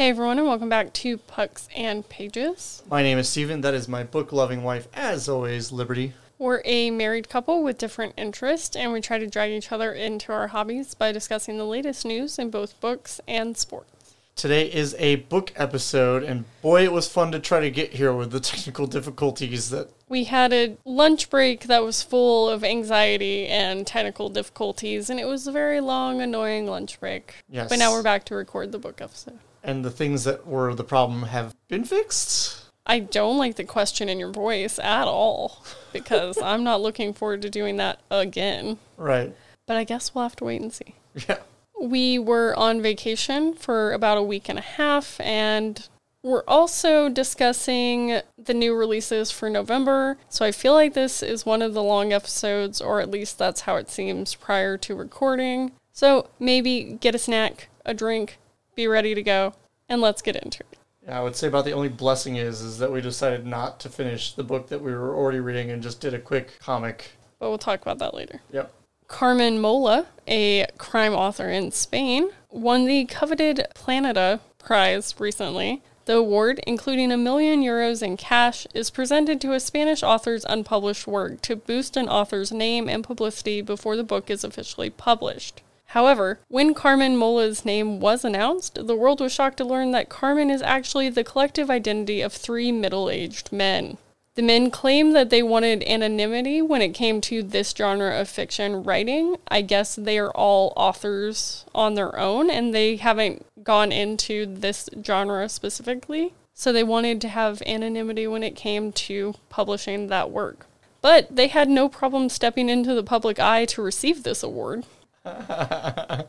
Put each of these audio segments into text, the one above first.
Hey everyone, and welcome back to Pucks and Pages. My name is Steven. That is my book loving wife, as always, Liberty. We're a married couple with different interests, and we try to drag each other into our hobbies by discussing the latest news in both books and sports. Today is a book episode, and boy, it was fun to try to get here with the technical difficulties that. We had a lunch break that was full of anxiety and technical difficulties, and it was a very long, annoying lunch break. Yes. But now we're back to record the book episode. And the things that were the problem have been fixed. I don't like the question in your voice at all because I'm not looking forward to doing that again. Right. But I guess we'll have to wait and see. Yeah. We were on vacation for about a week and a half, and we're also discussing the new releases for November. So I feel like this is one of the long episodes, or at least that's how it seems prior to recording. So maybe get a snack, a drink, be ready to go, and let's get into it. Yeah, I would say about the only blessing is is that we decided not to finish the book that we were already reading and just did a quick comic. But we'll talk about that later. Yep. Carmen Mola, a crime author in Spain, won the coveted Planeta Prize recently. The award, including a million euros in cash, is presented to a Spanish author's unpublished work to boost an author's name and publicity before the book is officially published. However, when Carmen Mola's name was announced, the world was shocked to learn that Carmen is actually the collective identity of three middle aged men. The men claim that they wanted anonymity when it came to this genre of fiction writing. I guess they are all authors on their own and they haven't gone into this genre specifically. So they wanted to have anonymity when it came to publishing that work. But they had no problem stepping into the public eye to receive this award,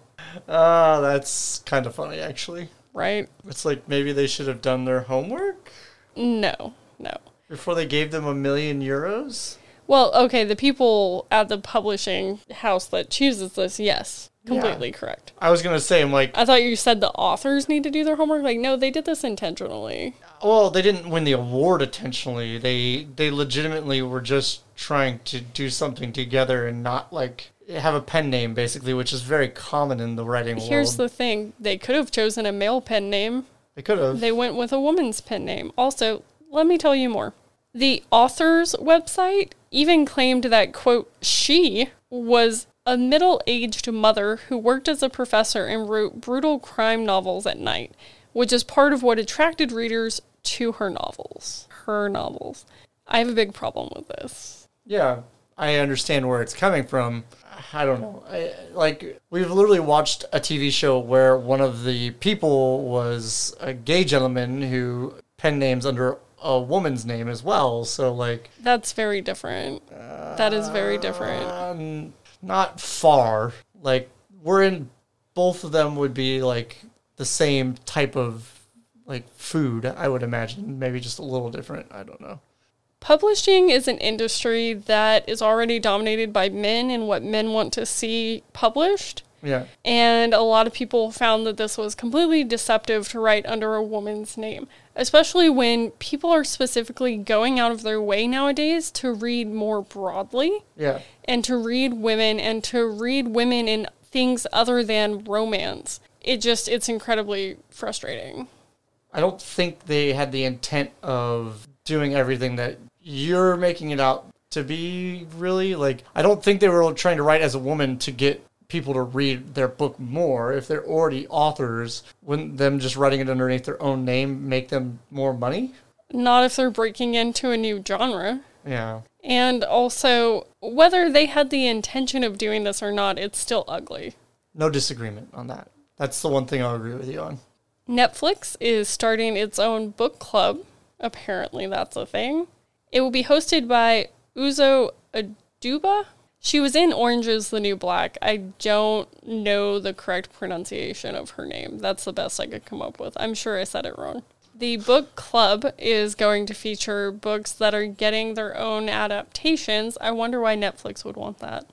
Ah, that's kind of funny, actually. right? It's like maybe they should have done their homework No, no. before they gave them a million euros. Well, okay, the people at the publishing house that chooses this, yes, completely correct. I was gonna say, I'm like, I thought you said the authors need to do their homework. Like, no, they did this intentionally. well, they didn't win the award intentionally. They they legitimately were just trying to do something together and not like have a pen name, basically, which is very common in the writing Here's world. Here's the thing they could have chosen a male pen name, they could have. they went with a woman's pen name. Also, let me tell you more. The author's website even claimed that, quote, she was a middle aged mother who worked as a professor and wrote brutal crime novels at night, which is part of what attracted readers to her novels. Her novels. I have a big problem with this. Yeah, I understand where it's coming from. I don't know. I, like we've literally watched a TV show where one of the people was a gay gentleman who pen names under a woman's name as well. So like, That's very different. that is very different. um, not far. Like we're in. Both of them would be like the same type of like food. I would imagine. Maybe just a little different. I don't know. Publishing is an industry that is already dominated by men and what men want to see published. Yeah. And a lot of people found that this was completely deceptive to write under a woman's name, especially when people are specifically going out of their way nowadays to read more broadly Yeah. and to read women and to read women in things other than romance. It just, it's incredibly frustrating. I don't think they had the intent of doing everything that you're making it out to be really like I don't think they were trying to write as a woman to get people to read their book more if they're already authors wouldn't them just writing it underneath their own name make them more money Not if they're breaking into a new genre. yeah And also, whether they had the intention of doing this or not, it's still ugly. no disagreement on that that's the one thing I'll agree with you on Netflix is starting its own book club. Apparently, that's a thing. It will be hosted by Uzo Aduba. She was in Orange is the New Black. I don't know the correct pronunciation of her name. That's the best I could come up with. I'm sure I said it wrong. The book club is going to feature books that are getting their own adaptations. I wonder why Netflix would want that.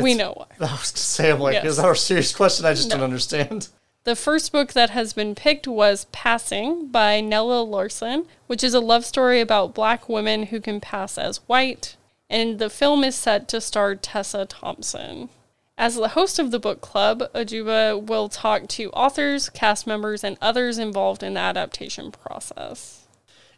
we know why. I was gonna say I'm like Yes. is that a serious question I just No. don't understand The first book that has been picked was Passing by Nella Larsen, which is a love story about black women who can pass as white. And the film is set to star Tessa Thompson. As the host of the book club, Ajuba will talk to authors, cast members, and others involved in the adaptation process.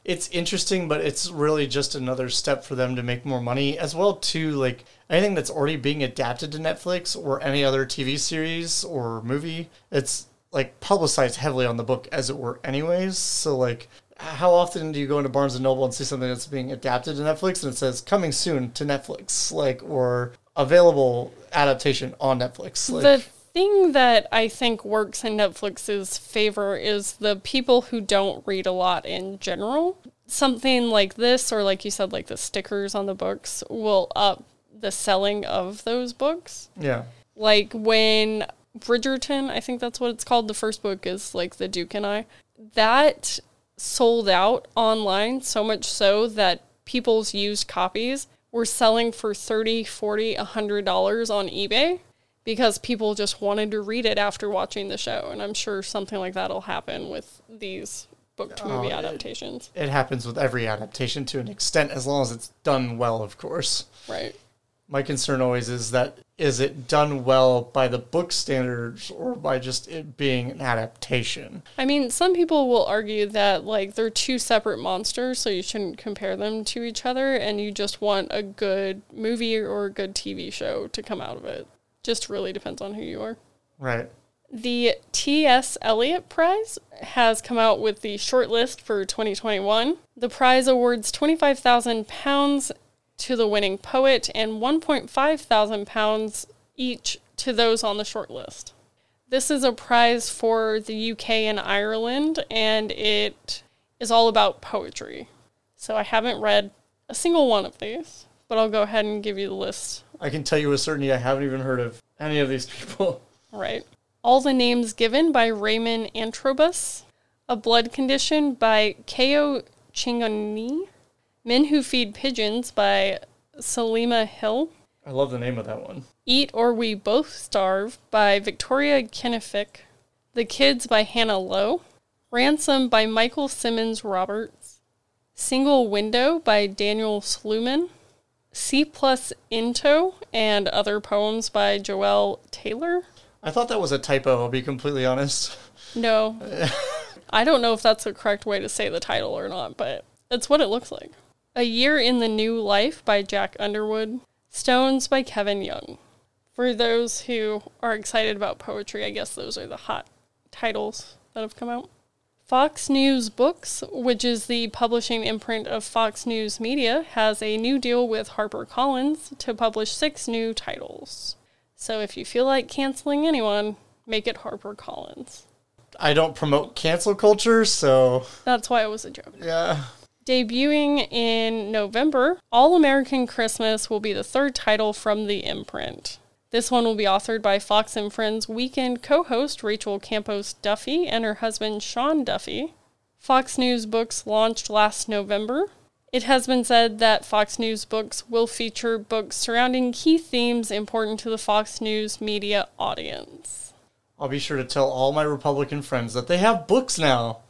It's interesting, but it's really just another step for them to make more money, as well to like anything that's already being adapted to Netflix or any other TV series or movie. It's like publicized heavily on the book, as it were, anyways. So like how often do you go into Barnes and Noble and see something that's being adapted to Netflix and it says coming soon to Netflix, like or available adaptation on Netflix? Like, the thing that I think works in Netflix's favor is the people who don't read a lot in general. Something like this, or like you said, like the stickers on the books, will up the selling of those books. yeah, Like when Bridgerton, I think that's what it's called. The first book is like The Duke and I. That sold out online so much so that people's used copies were selling for 30 40 100 dollars on ebay because people just wanted to read it after watching the show and i'm sure something like that'll happen with these book to movie Oh, it- adaptations it happens with every adaptation to an extent, as long as it's done well, of course. right My concern always is that is it done well by the book standards or by just it being an adaptation? I mean, some people will argue that like they're two separate monsters, so you shouldn't compare them to each other, and you just want a good movie or a good TV show to come out of it. Just really depends on who you are. Right. The T.S. Eliot Prize has come out with the shortlist for 2021. The prize awards 25,000 pounds to the winning poet and 1.5 thousand pounds each to those on the shortlist. This is a prize for the UK and Ireland, and it is all about poetry. So I haven't read a single one of these, but I'll go ahead and give you the list I can tell you with certainty I haven't even heard of any of these people. Right. All the names given by Raymond Antrobus. A blood condition by Kayo Chingonyi. Men Who Feed Pigeons by Selima Hill. I love the name of that one. Eat or We Both Starve by Victoria Kennefick. The Kids by Hannah Lowe. Ransom by Michael Symmons Roberts. Single Window by Daniel Sluman. C plus Into and Other Poems by Joelle Taylor. I thought that was a typo, I'll be completely honest. No. I don't know if that's the correct way to say the title or not, but it's what it looks like. A Year in the New Life by Jack Underwood. Stones by Kevin Young. For those who are excited about poetry, I guess those are the hot titles that have come out. Fox News Books, which is the publishing imprint of Fox News Media, has a new deal with HarperCollins to publish six new titles. So if you feel like canceling anyone, make it HarperCollins. I don't promote cancel culture, so That's why it was a joke. yeah. Debuting in November, All American Christmas will be the third title from the imprint. This one will be authored by Fox and Friends weekend co host Rachel Campos Duffy and her husband Sean Duffy. Fox News Books launched last November. It has been said that Fox News Books will feature books surrounding key themes important to the Fox News media audience. I'll be sure to tell all my Republican friends that they have books now.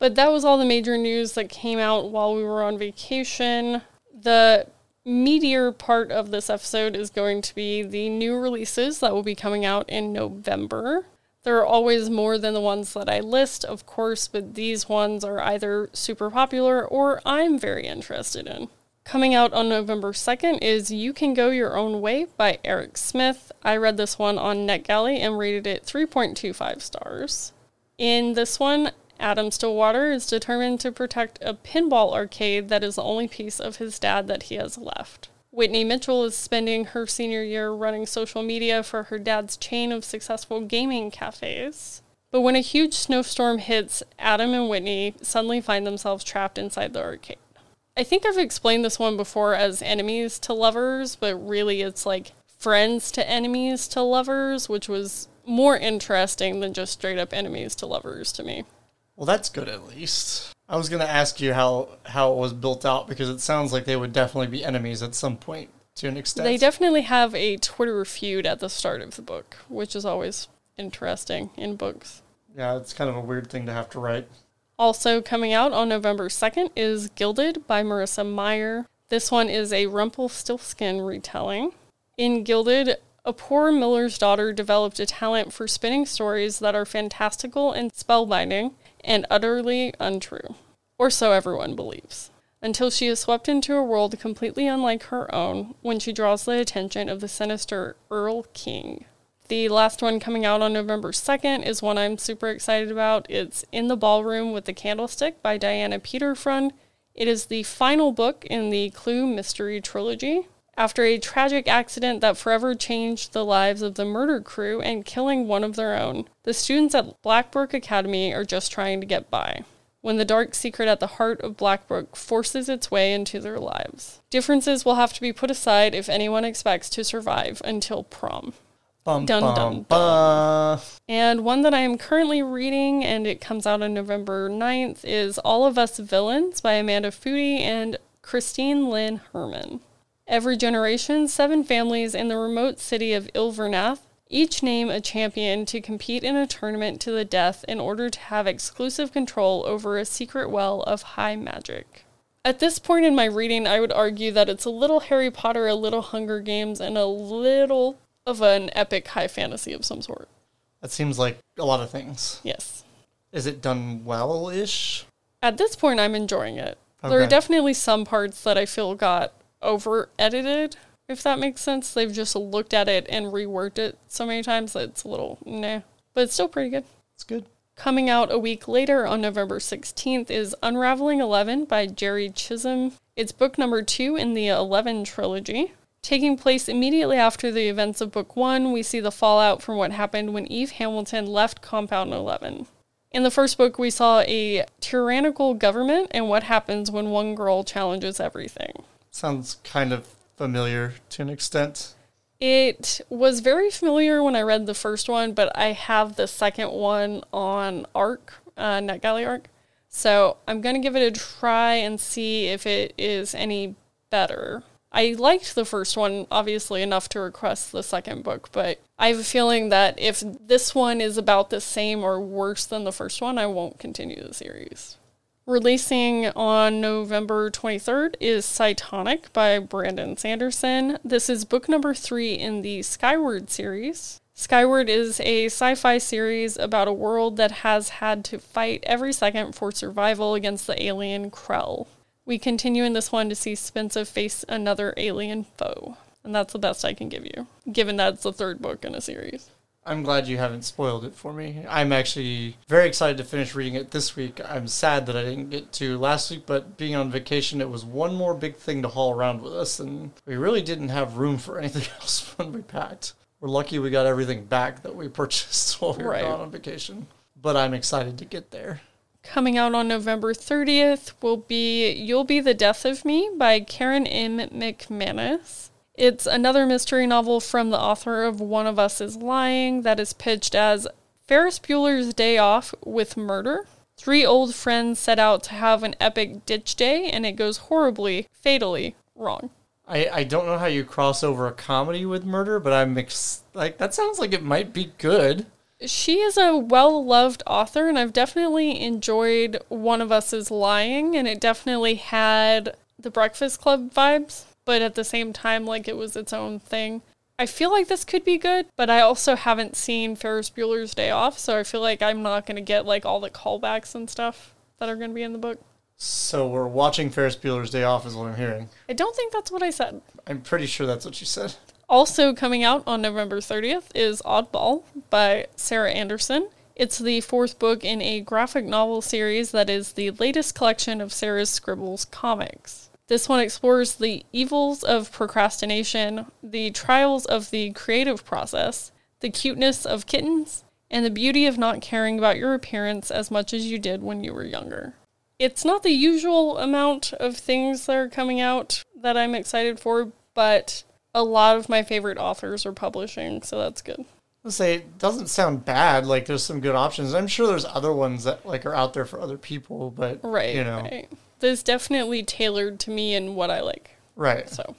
But that was all the major news that came out while we were on vacation. The meteor part of this episode is going to be the new releases that will be coming out in November. There are always more than the ones that I list, of course, but these ones are either super popular or I'm very interested in. Coming out on November 2nd is You Can Go Your Own Way by Eric Smith. I read this one on NetGalley and rated it 3.25 stars. In this one, Adam Stillwater is determined to protect a pinball arcade that is the only piece of his dad that he has left. Whitney Mitchell is spending her senior year running social media for her dad's chain of successful gaming cafes. But when a huge snowstorm hits, Adam and Whitney suddenly find themselves trapped inside the arcade. I think I've explained this one before as enemies to lovers, but really it's like friends to enemies to lovers, which was more interesting than just straight up enemies to lovers to me. Well, that's good at least. I was going to ask you how how it was built out because it sounds like they would definitely be enemies at some point to an extent. They definitely have a Twitter feud at the start of the book, which is always interesting in books. yeah, it's kind of a weird thing to have to write. Also coming out on November 2nd is Gilded by Marissa Meyer. This one is a Rumpelstiltskin retelling. In Gilded, A poor miller's daughter developed a talent for spinning stories that are fantastical and spellbinding and utterly untrue. Or so everyone believes. Until she is swept into a world completely unlike her own when she draws the attention of the sinister Earl King. The last one coming out on November 2nd is one I'm super excited about. It's In the Ballroom with the Candlestick by Diana Peterfreund. It is the final book in the Clue Mystery Trilogy. After a tragic accident that forever changed the lives of the murder crew and killing one of their own, the students at Blackbrook Academy are just trying to get by. When the dark secret at the heart of Blackbrook forces its way into their lives, differences will have to be put aside if anyone expects to survive until prom. Bum, Dun, bum, dun, bum. And one that I am currently reading, and it comes out on November 9th, is All of Us Villains by Amanda Foody and Christine Lynn Herman. Every generation, seven families in the remote city of Ilvernath each name a champion to compete in a tournament to the death in order to have exclusive control over a secret well of high magic. At this point in my reading, I would argue that it's a little Harry Potter, a little Hunger Games, and a little of an epic high fantasy of some sort. That seems like a lot of things. Yes. Is it done well ish? At this point, I'm enjoying it. There are definitely some parts that I feel got over edited, if that makes sense. They've just looked at it and reworked it so many times that it's a little nah. But it's still pretty good. It's good. Coming out a week later on November 16th is Unraveling 11 by Jerry Chisholm. It's book number two in the 11 trilogy. Taking place immediately after the events of book one, we see the fallout from what happened when Eve Hamilton left Compound 11. In the first book, we saw a tyrannical government and what happens when one girl challenges everything. Sounds kind of familiar to an extent. It was very familiar when I read the first one, but I have the second one on Arc, uh, NetGalley Arc. So I'm going to give it a try and see if it is any better. I liked the first one, obviously, enough to request the second book, but I have a feeling that if this one is about the same or worse than the first one, I won't continue the series. Releasing on November 23rd is Cytonic by Brandon Sanderson. This is book number three in the Skyward series. Skyward is a sci fi series about a world that has had to fight every second for survival against the alien Krell. We continue in this one to see Spensa face another alien foe. And that's the best I can give you, given that it's the third book in a series. I'm glad you haven't spoiled it for me. I'm actually very excited to finish reading it this week. I'm sad that I didn't get to last week, but being on vacation, it was one more big thing to haul around with us, and we really didn't have room for anything else when we packed. We're lucky we got everything back that we purchased while we were Right. gone on vacation. But I'm excited to get there. Coming out on November 30th will be You'll Be the Death of Me by Karen M. McManus. It's another mystery novel from the author of One of Us is Lying that is pitched as Ferris Bueller's Day Off with Murder. Three old friends set out to have an epic ditch day, and it goes horribly, fatally wrong. I, I don't know how you cross over a comedy with murder, but I'm ex- like that sounds like it might be good. She is a well loved author, and I've definitely enjoyed One of Us is Lying, and it definitely had the Breakfast Club vibes, but at the same time, like it was its own thing. I feel like this could be good, but I also haven't seen Ferris Bueller's Day Off, so I feel like I'm not going to get like all the callbacks and stuff that are going to be in the book. So we're watching Ferris Bueller's Day Off, is what I'm hearing. I don't think that's what I said. I'm pretty sure that's what you said. Also coming out on November 30th is Oddball by Sarah Anderson. It's the fourth book in a graphic novel series that is the latest collection of Sarah's Scribbles comics. This one explores the evils of procrastination, the trials of the creative process, the cuteness of kittens, and the beauty of not caring about your appearance as much as you did when you were younger. It's not the usual amount of things that are coming out that I'm excited for, but a lot of my favorite authors are publishing, so that's good. Let's say it doesn't sound bad. Like there's some good options. I'm sure there's other ones that like are out there for other people, but Right, you know, right. This definitely tailored to me and what I like. right. So,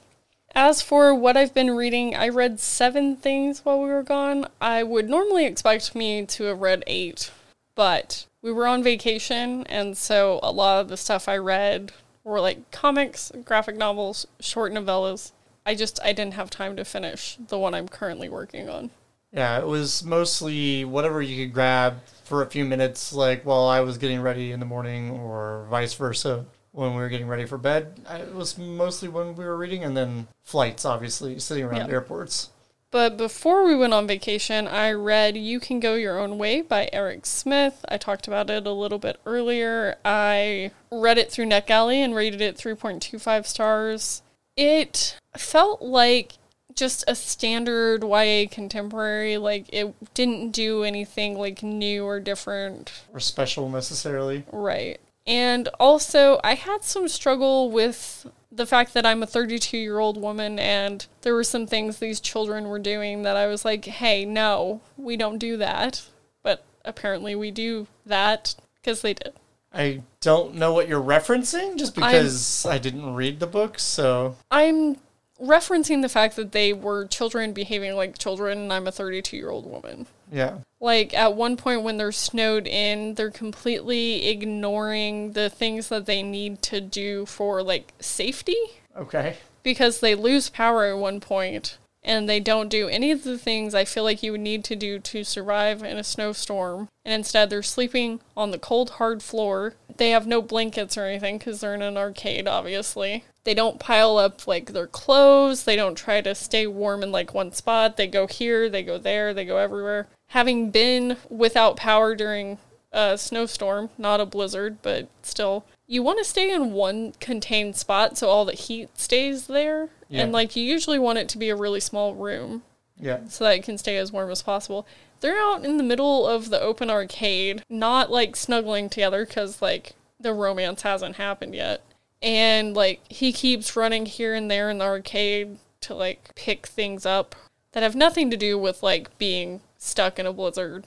as for what I've been reading, I read seven things while we were gone. I would normally expect me to have read eight, but we were on vacation, and so a lot of the stuff I read were like comics, graphic novels, short novellas. I just I didn't have time to finish the one I'm currently working on. Yeah, it was mostly whatever you could grab for a few minutes, like while I was getting ready in the morning, or vice versa when we were getting ready for bed. It was mostly when we were reading, and then flights, obviously, sitting around Yeah. airports. But before we went on vacation, I read You Can Go Your Own Way by Eric Smith. I talked about it a little bit earlier. I read it through NetGalley and rated it 3.25 stars. It felt like just a standard YA contemporary. Like, it didn't do anything like new or different. Or special necessarily. Right. And also, I had some struggle with the fact that I'm a 32 year old woman and there were some things these children were doing that I was like, hey, no, we don't do that. But apparently, we do that because they did. I don't know what you're referencing just because I didn't read the book, so I'm referencing the fact that they were children behaving like children and I'm a 32 year old woman. yeah. Like at one point when they're snowed in, they're completely ignoring the things that they need to do for like safety Okay. because they lose power at one point and they don't do any of the things I feel like you would need to do to survive in a snowstorm. And instead, they're sleeping on the cold, hard floor. They have no blankets or anything because they're in an arcade, obviously. They don't pile up like their clothes. They don't try to stay warm in like one spot. They go here, they go there, they go everywhere. Having been without power during a snowstorm, not a blizzard, but still, you want to stay in one contained spot so all the heat stays there. Yeah. And like you usually want it to be a really small room Yeah. so that it can stay as warm as possible. They're out in the middle of the open arcade, not like snuggling together because like the romance hasn't happened yet. And like he keeps running here and there in the arcade to like pick things up that have nothing to do with like being stuck in a blizzard.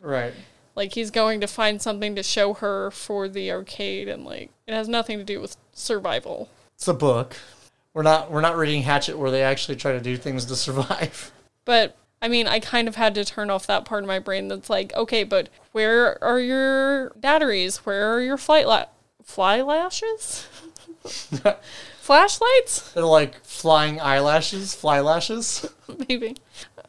Right. Like he's going to find something to show her for the arcade and like it has nothing to do with survival. It's a book. We're not we're not reading Hatchet where they actually try to do things to survive. But I mean, I kind of had to turn off that part of my brain that's like, okay, but where are your batteries? Where are your flight la- fly lashes? Flashlights? They're like flying eyelashes, fly lashes. Maybe.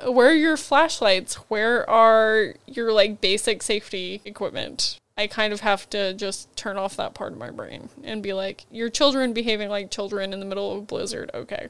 Where are your flashlights? Where are your like basic safety equipment? I kind of have to just turn off that part of my brain and be like, your children behaving like children in the middle of a blizzard. Okay.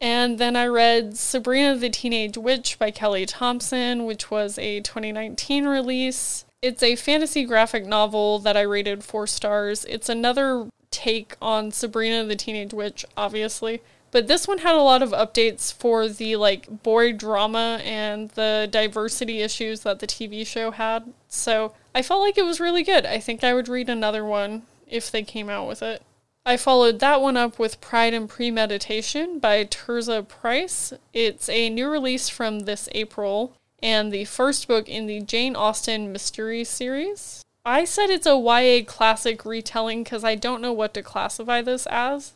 And then I read Sabrina the Teenage Witch by Kelly Thompson, which was a 2019 release. It's a fantasy graphic novel that I rated four stars. It's another take on Sabrina the Teenage Witch, obviously. But this one had a lot of updates for the like boy drama and the diversity issues that the TV show had. So I felt like it was really good. I think I would read another one if they came out with it. I followed that one up with Pride and Premeditation by Tirzah Price. It's a new release from this April and the first book in the Jane Austen mystery series. I said it's a YA classic retelling because I don't know what to classify this as.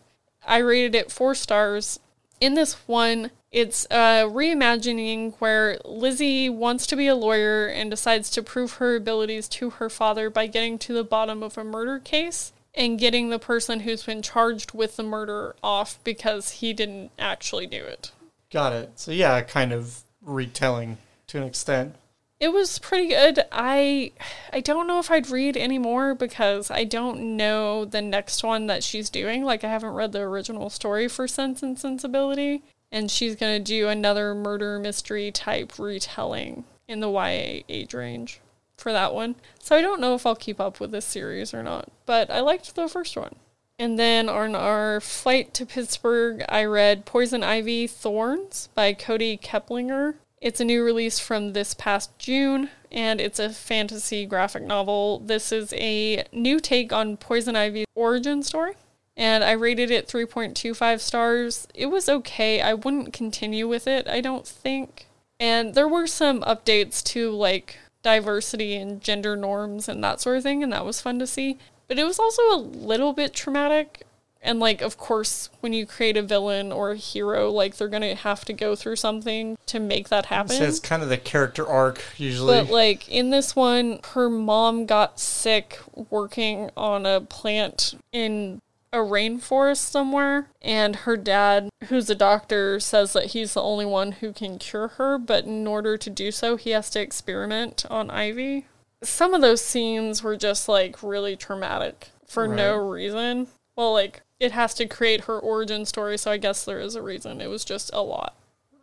I rated it four stars. In this one, it's a reimagining where Lizzie wants to be a lawyer and decides to prove her abilities to her father by getting to the bottom of a murder case and getting the person who's been charged with the murder off because he didn't actually do it. Got it. So yeah, kind of retelling to an extent. It was pretty good. I I don't know if I'd read any more because I don't know the next one that she's doing. Like I haven't read the original story for Sense and Sensibility, and she's going to do another murder mystery type retelling in the YA age range for that one. So I don't know if I'll keep up with this series or not, but I liked the first one. And then on our flight to Pittsburgh, I read Poison Ivy Thorns by Kody Keplinger. It's a new release from this past June, and it's a fantasy graphic novel. This is a new take on Poison Ivy's origin story, and I rated it 3.25 stars. It was okay. I wouldn't continue with it, I don't think. And there were some updates to like diversity and gender norms and that sort of thing, and that was fun to see. But it was also a little bit traumatic. And like, of course, when you create a villain or a hero, like they're gonna have to go through something to make that happen. So it's kind of the character arc usually. But like in this one, her mom got sick working on a plant in a rainforest somewhere, and her dad, who's a doctor, says that he's the only one who can cure her, but in order to do so, he has to experiment on Ivy. Some of those scenes were just like really traumatic for no reason. Well, like it has to create her origin story, so I guess there is a reason. It was just a lot.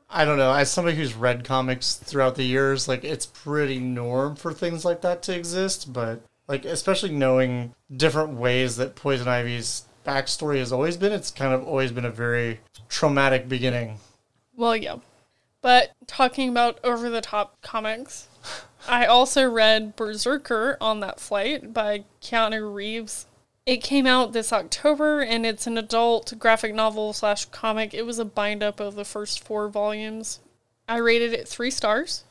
I don't know. As somebody who's read comics throughout the years, like it's pretty norm for things like that to exist, but like especially knowing different ways that Poison Ivy's backstory has always been, it's kind of always been a very traumatic beginning. Well, yeah. But talking about over the top comics, I also read Berserker on that flight by Keanu Reeves. It came out this October and it's an adult graphic novel slash comic. It was a bind up of the first four volumes. I rated it three stars.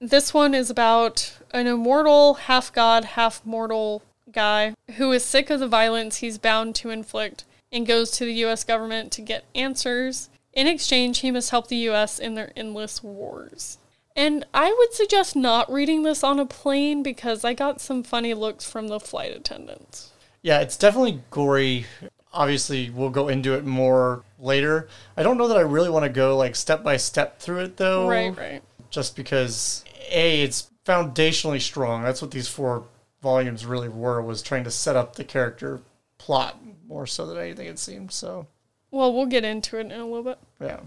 This one is about an immortal, half god, half mortal guy who is sick of the violence he's bound to inflict and goes to the US government to get answers. In exchange, he must help the US in their endless wars. And I would suggest not reading this on a plane because I got some funny looks from the flight attendants. Yeah, it's definitely gory. Obviously, we'll go into it more later. I don't know that I really want to go like step by step through it though. Right, right. Just because a it's foundationally strong. That's what these four volumes really were was trying to set up the character plot more so than anything it seemed. So Well, we'll get into it in a little bit. yeah.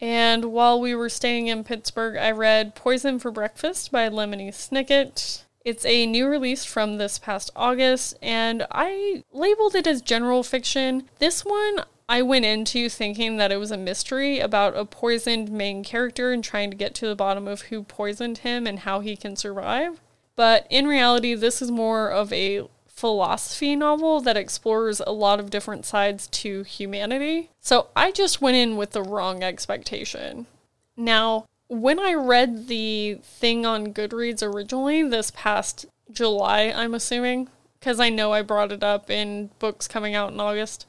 And while we were staying in Pittsburgh, I read Poison for Breakfast by Lemony Snicket. It's a new release from this past August, and I labeled it as general fiction. This one I went into thinking that it was a mystery about a poisoned main character and trying to get to the bottom of who poisoned him and how he can survive. But in reality, this is more of a philosophy novel that explores a lot of different sides to humanity. So I just went in with the wrong expectation. Now, when I read the thing on Goodreads originally this past July, I'm assuming, because I know I brought it up in books coming out in August,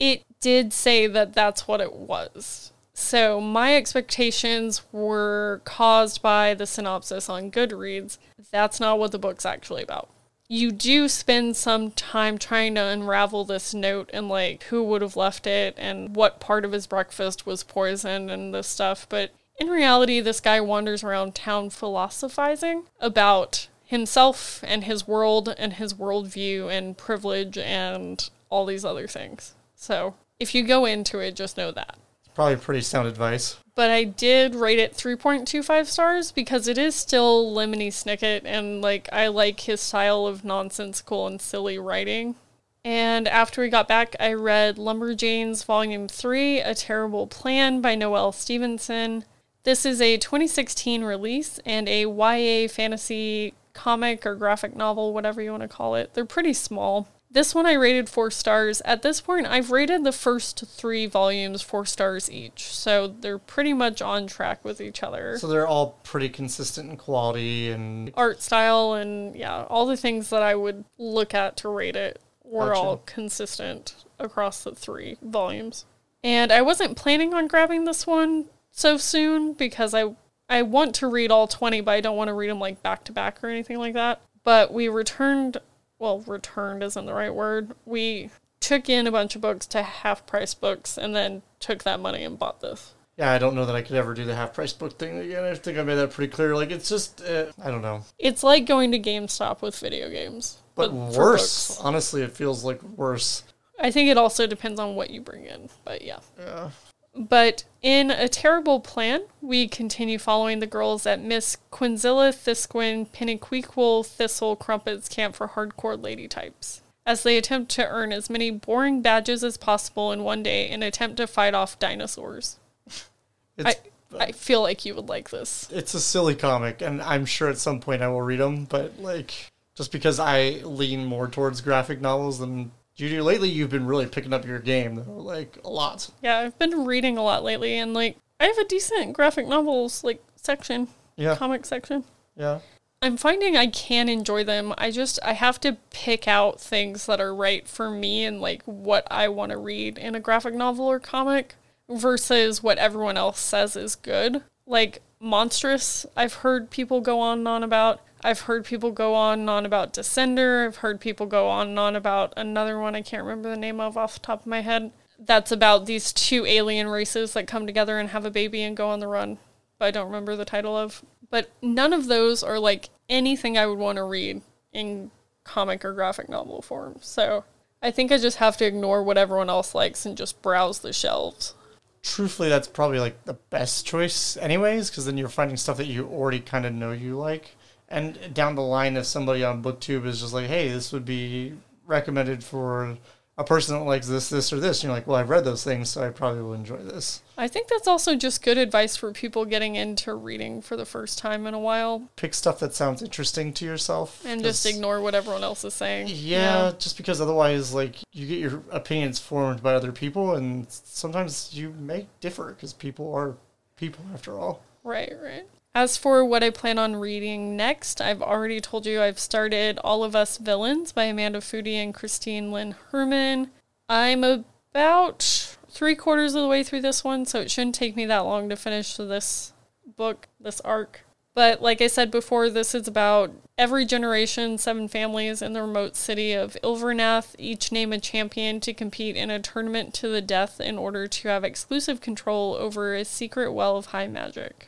it did say that that's what it was. So my expectations were caused by the synopsis on Goodreads. That's not what the book's actually about. You do spend some time trying to unravel this note and like who would have left it and what part of his breakfast was poisoned and this stuff, but in reality, this guy wanders around town philosophizing about himself and his world and his worldview and privilege and all these other things. So if you go into it, just know that. Probably pretty sound advice. But I did rate it 3.25 stars because it is still Lemony Snicket and like I like his style of nonsensical and silly writing. And after we got back, I read Lumberjanes Volume 3 A Terrible Plan by Noelle Stevenson. This is a 2016 release and a YA fantasy comic or graphic novel, whatever you want to call it. They're pretty small. This one I rated four stars. At this point, I've rated the first three volumes four stars each, so they're pretty much on track with each other. So they're all pretty consistent in quality and Art style and yeah, all the things that I would look at to rate it were Gotcha. all consistent across the three volumes. And I wasn't planning on grabbing this one so soon because I I want to read all 20, but I don't want to read them like back to back or anything like that. But we returned, well, returned isn't the right word. We took in a bunch of books to half price books and then took that money and bought this. yeah, I don't know that I could ever do the half price book thing again. I think I made that pretty clear. Like it's just uh, I don't know. It's like going to GameStop with video games, But, for worse. Honestly, it feels like worse. I think it also depends on what you bring in, but yeah. Yeah. But in A Terrible Plan, we continue following the girls at Miss Qiunzella Thiskwin Penniquiqul Thistle Crumpet's Camp for Hardcore Lady Types, as they attempt to earn as many boring badges as possible in one day and attempt to fight off dinosaurs. I, I feel like you would like this. it's a silly comic, and I'm sure at some point I will read them. But like, just because I lean more towards graphic novels than you lately, you've been really picking up your game though, like a lot. Yeah, I've been reading a lot lately, and like, I have a decent graphic novels like section, Yeah, comic section. yeah. I'm finding I can enjoy them. I just I have to pick out things that are right for me and like what I want to read in a graphic novel or comic versus what everyone else says is good. Like Monstrous, I've heard people go on and on about. I've heard people go on and on about Descender. I've heard people go on and on about another one I can't remember the name of off the top of my head. That's about these two alien races that come together and have a baby and go on the run. But I don't remember the title of. But none of those are like anything I would want to read in comic or graphic novel form. So I think I just have to ignore what everyone else likes and just browse the shelves. Truthfully, that's probably like the best choice, anyways, because then you're finding stuff that you already kind of know you like. And down the line, if somebody on BookTube is just like, hey, this would be recommended for a person that likes this, this, or this, and you're like, well, I've read those things, so I probably will enjoy this. I think that's also just good advice for people getting into reading for the first time in a while Pick stuff that sounds interesting to yourself. and just ignore what everyone else is saying. Yeah, just because otherwise, like, you get your opinions formed by other people, and sometimes you may differ because people are people after all. Right, right. As for what I plan on reading next, I've already told you I've started All of Us Villains by Amanda Foody and Christine Lynn Herman. I'm about three quarters of the way through this one, so it shouldn't take me that long to finish this book, this arc. But like I said before, this is about every generation, seven families in the remote city of Ilvernath each name a champion to compete in a tournament to the death in order to have exclusive control over a secret well of high magic.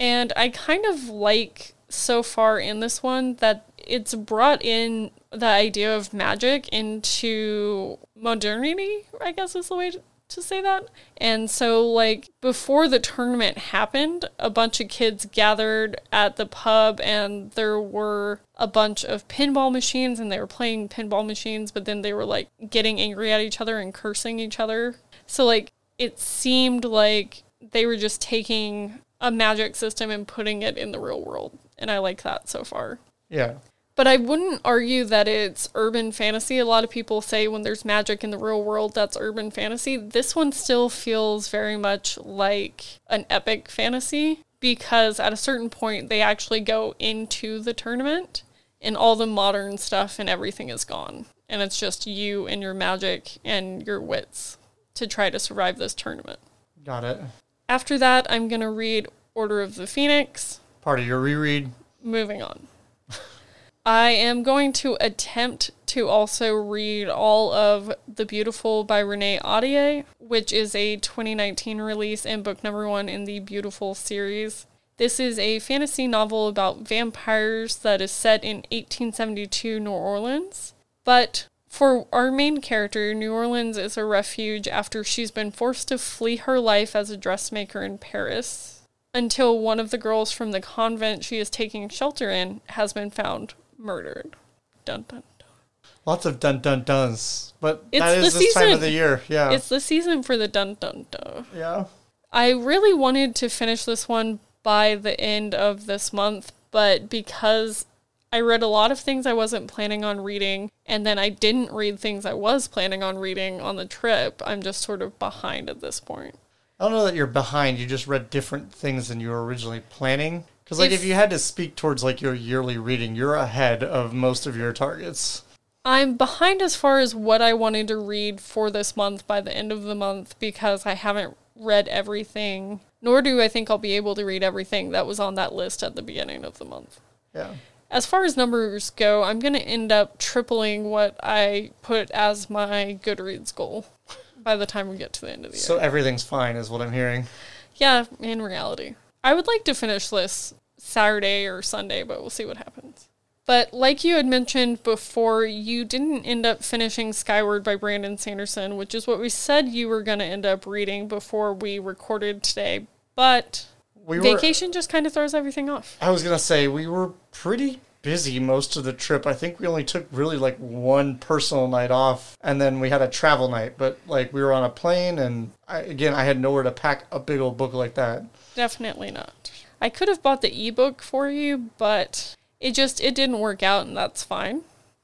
And I kind of like so far in this one that it's brought in the idea of magic into modernity, I guess is the way to, say that. And so, like, before the tournament happened, a bunch of kids gathered at the pub, and there were a bunch of pinball machines, and they were playing pinball machines, but then they were like getting angry at each other and cursing each other. So, like, it seemed like they were just taking a magic system and putting it in the real world. And I like that so far. Yeah. But I wouldn't argue that it's urban fantasy. A lot of people say when there's magic in the real world, that's urban fantasy. This one still feels very much like an epic fantasy because at a certain point, they actually go into the tournament and all the modern stuff and everything is gone. And it's just you and your magic and your wits to try to survive this tournament. Got it. After that, I'm going to read Order of the Phoenix. Part of your reread. Moving on. I am going to attempt to also read all of The Beautiful by Renee Ahdieh, which is a 2019 release and book number one in the Beautiful series. This is a fantasy novel about vampires that is set in 1872 New Orleans. But for our main character, New Orleans is a refuge after she's been forced to flee her life as a dressmaker in Paris until one of the girls from the convent she is taking shelter in has been found murdered. Dun dun dun. Lots of dun dun duns. But It's that is the this time of season. the year. Yeah. It's the season for the dun dun dun. yeah. I really wanted to finish this one by the end of this month, but because I read a lot of things I wasn't planning on reading, and then I didn't read things I was planning on reading on the trip, I'm just sort of behind at this point. I don't know that you're behind. You just read different things than you were originally planning. Because, like, If- if you had to speak towards, like, your yearly reading, you're ahead of most of your targets. I'm behind as far as what I wanted to read for this month by the end of the month because I haven't read everything, nor do I think I'll be able to read everything that was on that list at the beginning of the month. Yeah. As far as numbers go, I'm going to end up tripling what I put as my Goodreads goal by the time we get to the end of the year. So everything's fine, is what I'm hearing. yeah, in reality. I would like to finish this Saturday or Sunday, but we'll see what happens. But like you had mentioned before, you didn't end up finishing Skyward by Brandon Sanderson, which is what we said you were going to end up reading before we recorded today. But We were. vacation just kind of throws everything off. I was gonna say we were pretty busy most of the trip. I think we only took really like one personal night off, and then we had a travel night. But like we were on a plane, and I, again, I had nowhere to pack a big old book like that. Definitely not. I could have bought the ebook for you, but it just it didn't work out and that's fine.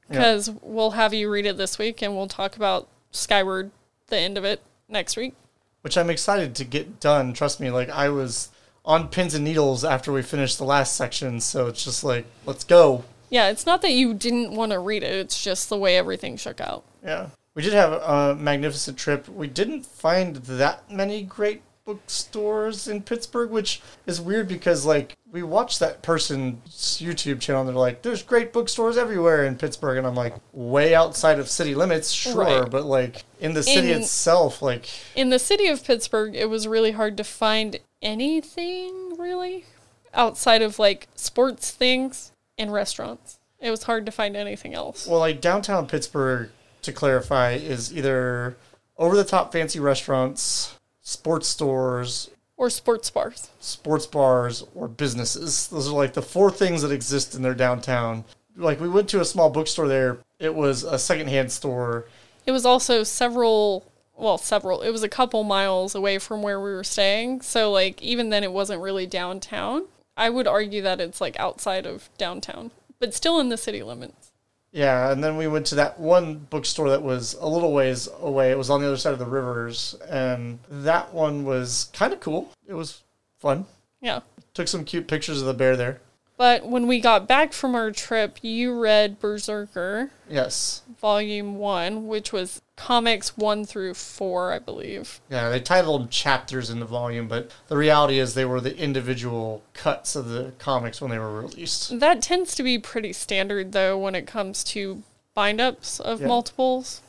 Yeah. Cuz we'll have you read it this week and we'll talk about Skyward the end of it next week. Which I'm excited to get done. Trust me, like I was on pins and needles after we finished the last section, so it's just like let's go. Yeah, it's not that you didn't want to read it, it's just the way everything shook out. Yeah. We did have a magnificent trip. We didn't find that many great bookstores in Pittsburgh, which is weird because like we watch that person's YouTube channel and they're like, "There's great bookstores everywhere in Pittsburgh," and I'm like, way outside of city limits, sure, Right. but like in the city In- itself, like In the city of Pittsburgh, it was really hard to find anything really outside of like sports things and restaurants. It was hard to find anything else. Well, like downtown Pittsburgh, to clarify, is either over the top fancy restaurants, sports stores, Or sports bars. sports bars, or businesses. Those are like the four things that exist in their downtown. Like we went to a small bookstore there. It was a secondhand store. It was also several, well, several, it was a couple miles away from where we were staying. So, like, even then, it wasn't really downtown. I would argue that it's like outside of downtown, but still in the city limits. Yeah, and then we went to that one bookstore that was a little ways away. It was on the other side of the rivers, and that one was kind of cool. It was fun. Yeah. Took some cute pictures of the bear there. But when we got back from our trip, you read Berserker, Yes. Volume 1, which was comics 1 through 4, I believe. Yeah, they titled chapters in the volume, but the reality is they were the individual cuts of the comics when they were released. That tends to be pretty standard, though, when it comes to bind ups of Yeah. multiples.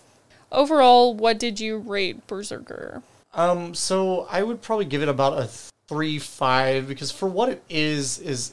Overall, what did you rate Berserker? Um, so I would probably give it about a three five because for what it is, is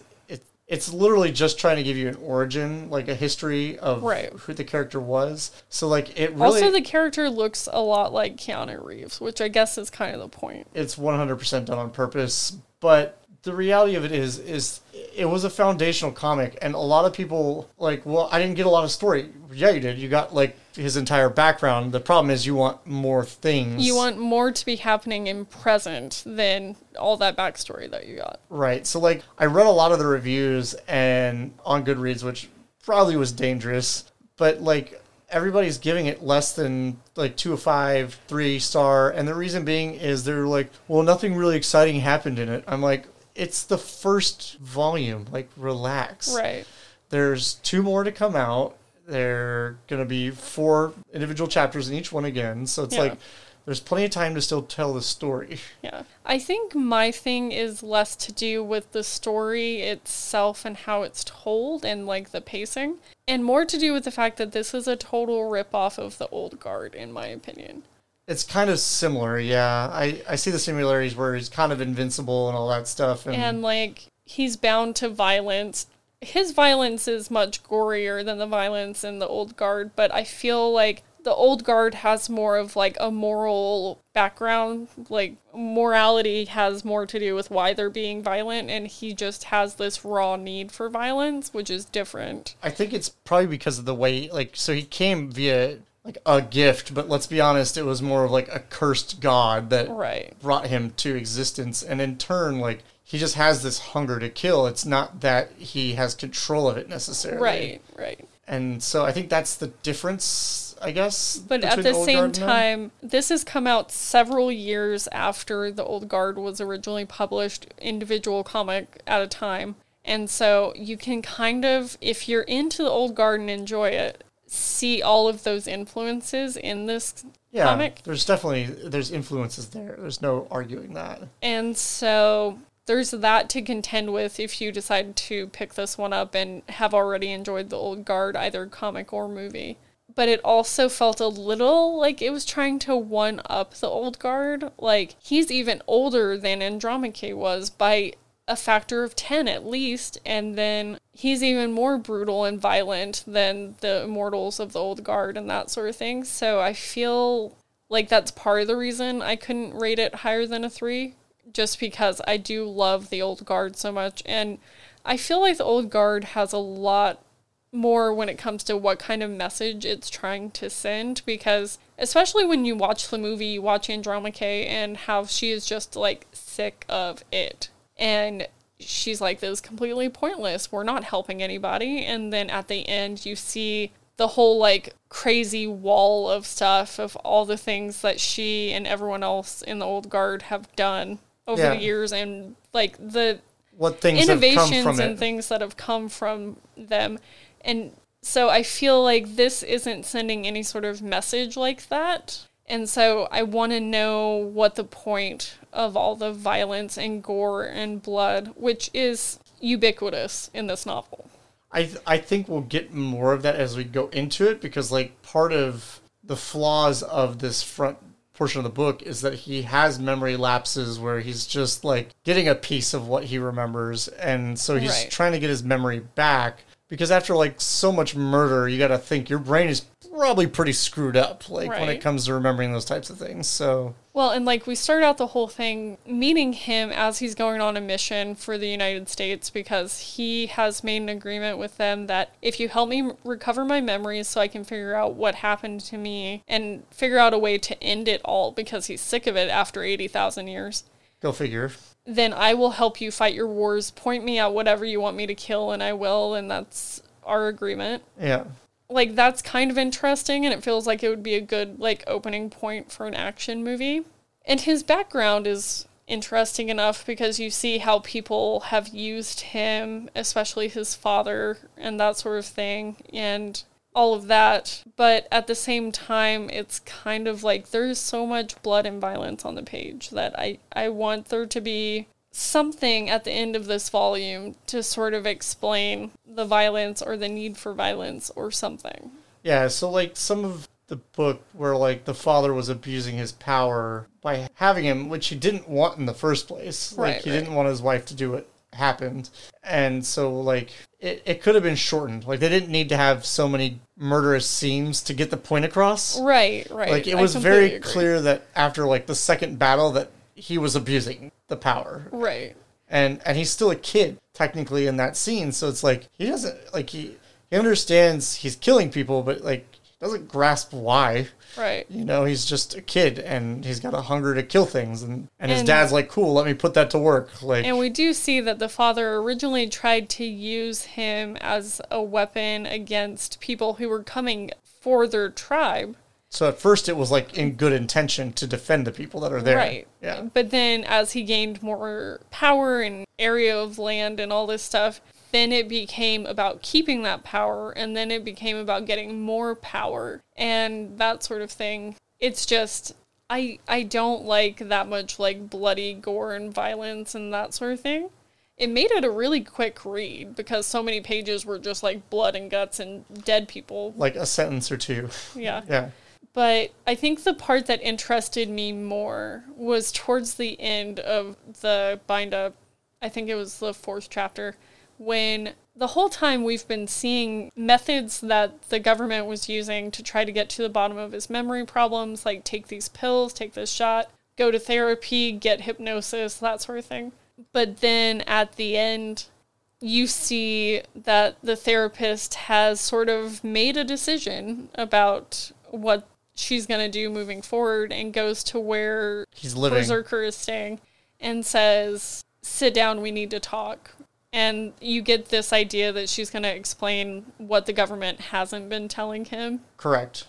it's literally just trying to give you an origin, like a history of Right. who the character was. So like it really Also, the character looks a lot like Keanu Reeves, which I guess is kind of the point. it's 100% done on purpose but the reality of it is is it was a foundational comic and a lot of people like well i didn't get a lot of story. Yeah you did. You got like his entire background. The problem is you want more things. You want more to be happening in present than all that backstory that you got. right. So like i read a lot of the reviews and on goodreads which probably was dangerous but like everybody's giving it less than like two of five three star and the reason being is they're like well nothing really exciting happened in it. I'm like it's the first volume like relax Right. there's two more to come out they're gonna be four individual chapters in each one again so it's Yeah. like there's plenty of time to still tell the story Yeah. I think my thing is less to do with the story itself and how it's told and like the pacing, and more to do with the fact that this is a total ripoff of the old guard, in my opinion. It's kind of similar yeah i i see the similarities where he's kind of invincible and all that stuff and, And like he's bound to violence. His violence is much gorier than the violence in the old guard, but I feel like the old guard has more of like a moral background. Like morality has more to do with why they're being violent, and he just has this raw need for violence, which is different. I think it's probably because of the way, like, so he came via like a gift, but let's be honest, it was more of like a cursed god that Right. brought him to existence, and in turn, like, he just has this hunger to kill. It's not that he has control of it necessarily, Right, right. And so I think that's the difference, I guess. But at the same Guard and them. time, this has come out several years after the Old Guard was originally published, individual comic at a time. And so you can kind of, if you're into the Old Guard and enjoy it, see all of those influences in this yeah, comic. there's definitely there's influences there. There's no arguing that. And so there's that to contend with if you decide to pick this one up and have already enjoyed the old guard, either comic or movie. But it also felt a little like it was trying to one up the old guard. Like he's even older than Andromache was by a factor of 10 at least. And then he's even more brutal and violent than the immortals of the old guard and that sort of thing. So I feel like that's part of the reason I couldn't rate it higher than a three, just because I do love the old guard so much, and I feel like the old guard has a lot more when it comes to what kind of message it's trying to send. Because especially when you watch the movie, you watch Andromache and how she is just like sick of it, and she's like, "This is completely pointless. We're not helping anybody." And then at the end, you see the whole like crazy wall of stuff of all the things that she and everyone else in the old guard have done over Yeah. the years and like the What things innovations and it? things that have come from them and so i feel like this isn't sending any sort of message like that And so I want to know what the point of all the violence and gore and blood, which is ubiquitous in this novel. I th- I think we'll get more of that as we go into it because like part of the flaws of this front portion of the book is that he has memory lapses where he's just like getting a piece of what he remembers and so he's Right. trying to get his memory back because after like so much murder you got to think your brain is probably pretty screwed up like when it comes to remembering those types of things so. Well, and like we start out the whole thing meeting him as he's going on a mission for the United States because he has made an agreement with them that if you help me recover my memories so I can figure out what happened to me and figure out a way to end it all because he's sick of it after 80,000 years, go figure. then I will help you fight your wars. Point me out whatever you want me to kill and I will, and that's our agreement. Yeah like that's kind of interesting and it feels like it would be a good like opening point for an action movie. And his background is interesting enough because you see how people have used him especially his father and that sort of thing and all of that. But at the same time it's kind of like there's so much blood and violence on the page that i i want there to be something at the end of this volume to sort of explain the violence or the need for violence or something. Yeah, so like some of the book where like the father was abusing his power by having him, which he didn't want in the first place. Like Right, he right. didn't want his wife to do what happened. And so like it, it could have been shortened. Like they didn't need to have so many murderous scenes to get the point across. Right, right. Like it was very agree. clear that after like the second battle that he was abusing the power Right. and and he's still a kid technically in that scene so it's like he doesn't like he he understands he's killing people but like doesn't grasp why Right. you know he's just a kid and he's got a hunger to kill things and and his dad's like cool let me put that to work like And we do see that the father originally tried to use him as a weapon against people who were coming for their tribe. So at first it was like in good intention to defend the people that are there Right. yeah But then as he gained more power and area of land and all this stuff, then it became about keeping that power and then it became about getting more power and that sort of thing. It's just I I don't like that much like bloody gore and violence and that sort of thing. It made it a really quick read because so many pages were just like blood and guts and dead people. like a sentence or two Yeah. yeah But I think the part that interested me more was towards the end of the bind up. I think it was the fourth chapter when the whole time we've been seeing methods that the government was using to try to get to the bottom of his memory problems, like take these pills, take this shot, go to therapy, get hypnosis, that sort of thing. But then at the end, you see that the therapist has sort of made a decision about what she's going to do moving forward and goes to where he's living Berserker is staying and says, Sit down, we need to talk. And you get this idea that she's going to explain what the government hasn't been telling him. correct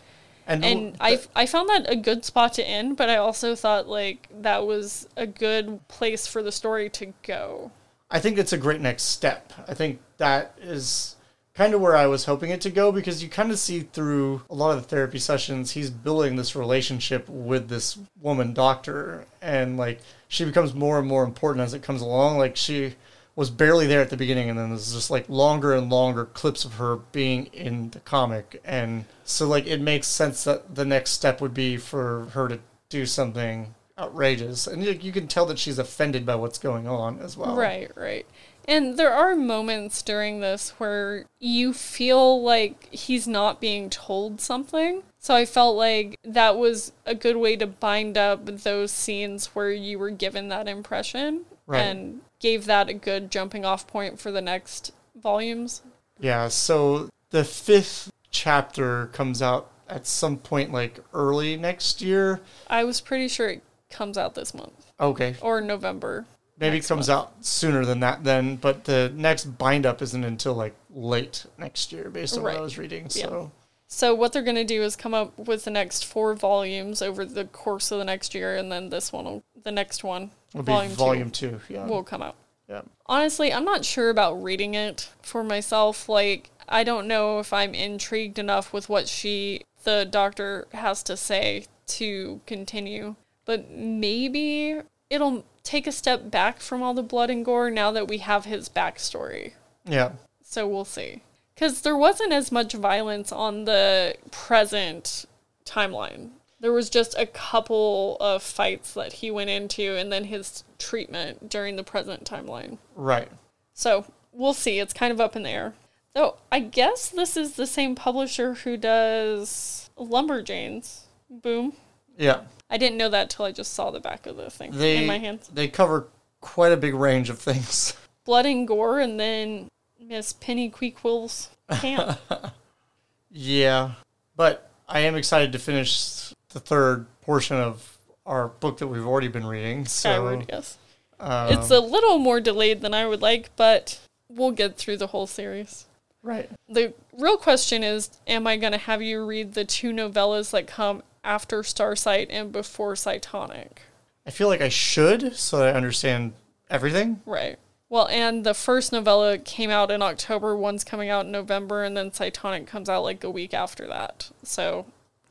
and, And I, I found that a good spot to end, but I also thought like that was a good place for the story to go. I think it's a great next step. I think that is kind of where I was hoping it to go because you kind of see through a lot of the therapy sessions he's building this relationship with this woman doctor and like she becomes more and more important as it comes along. Like she was barely there at the beginning and then there's just like longer and longer clips of her being in the comic. And so like it makes sense that the next step would be for her to do something outrageous. And you, you can tell that she's offended by what's going on as well. Right, right. And there are moments during this where you feel like he's not being told something. So I felt like that was a good way to bind up those scenes where you were given that impression Right. and gave that a good jumping off point for the next volumes. Yeah, so the fifth chapter comes out at some point like early next year. I was pretty sure it comes out this month Okay. or November. Maybe it comes month. out sooner than that then, but the next bind up isn't until like late next year based on what I was reading. Yeah. So So what they're going to do is come up with the next four volumes over the course of the next year and then this one will, the next one be volume volume, two. two. Yeah. will come out. yeah. Honestly, I'm not sure about reading it for myself. Like, I don't know if I'm intrigued enough with what she, the doctor, has to say to continue. But maybe it'll take a step back from all the blood and gore now that we have his backstory. Yeah. So we'll see. Because there wasn't as much violence on the present timeline. There was just a couple of fights that he went into and then his treatment during the present timeline. Right. So we'll see. It's kind of up in the air. Though I guess this is the same publisher who does Lumberjanes. Boom. Yeah. I didn't know that till I just saw the back of the thing They in my hands. they cover quite a big range of things. Blood and gore, and then Miss Penniquiqul's camp. Yeah. But I am excited to finish the third portion of our book that we've already been reading. So Skyward, yes. um, It's a little more delayed than I would like, but we'll get through the whole series. right. The real question is Am I going to have you read the two novellas that come after Starsight and before Cytonic? I feel like I should so that I understand everything. Right. Well, and the first novella came out in October, one's coming out in November, and then Cytonic comes out like a week after that. So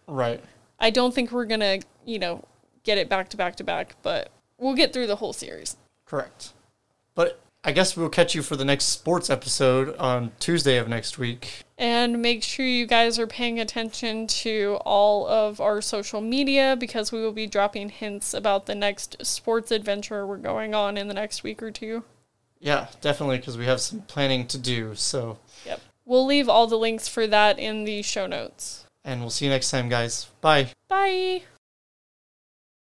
Right. I don't think we're going to, you know, get it back to back to back, but we'll get through the whole series. Correct. But I guess we'll catch you for the next sports episode on Tuesday of next week. And make sure you guys are paying attention to all of our social media because we will be dropping hints about the next sports adventure we're going on in the next week or two. Yeah, definitely, because we have some planning to do. So, Yep. We'll leave all the links for that in the show notes. and we'll see you next time, guys. Bye. Bye.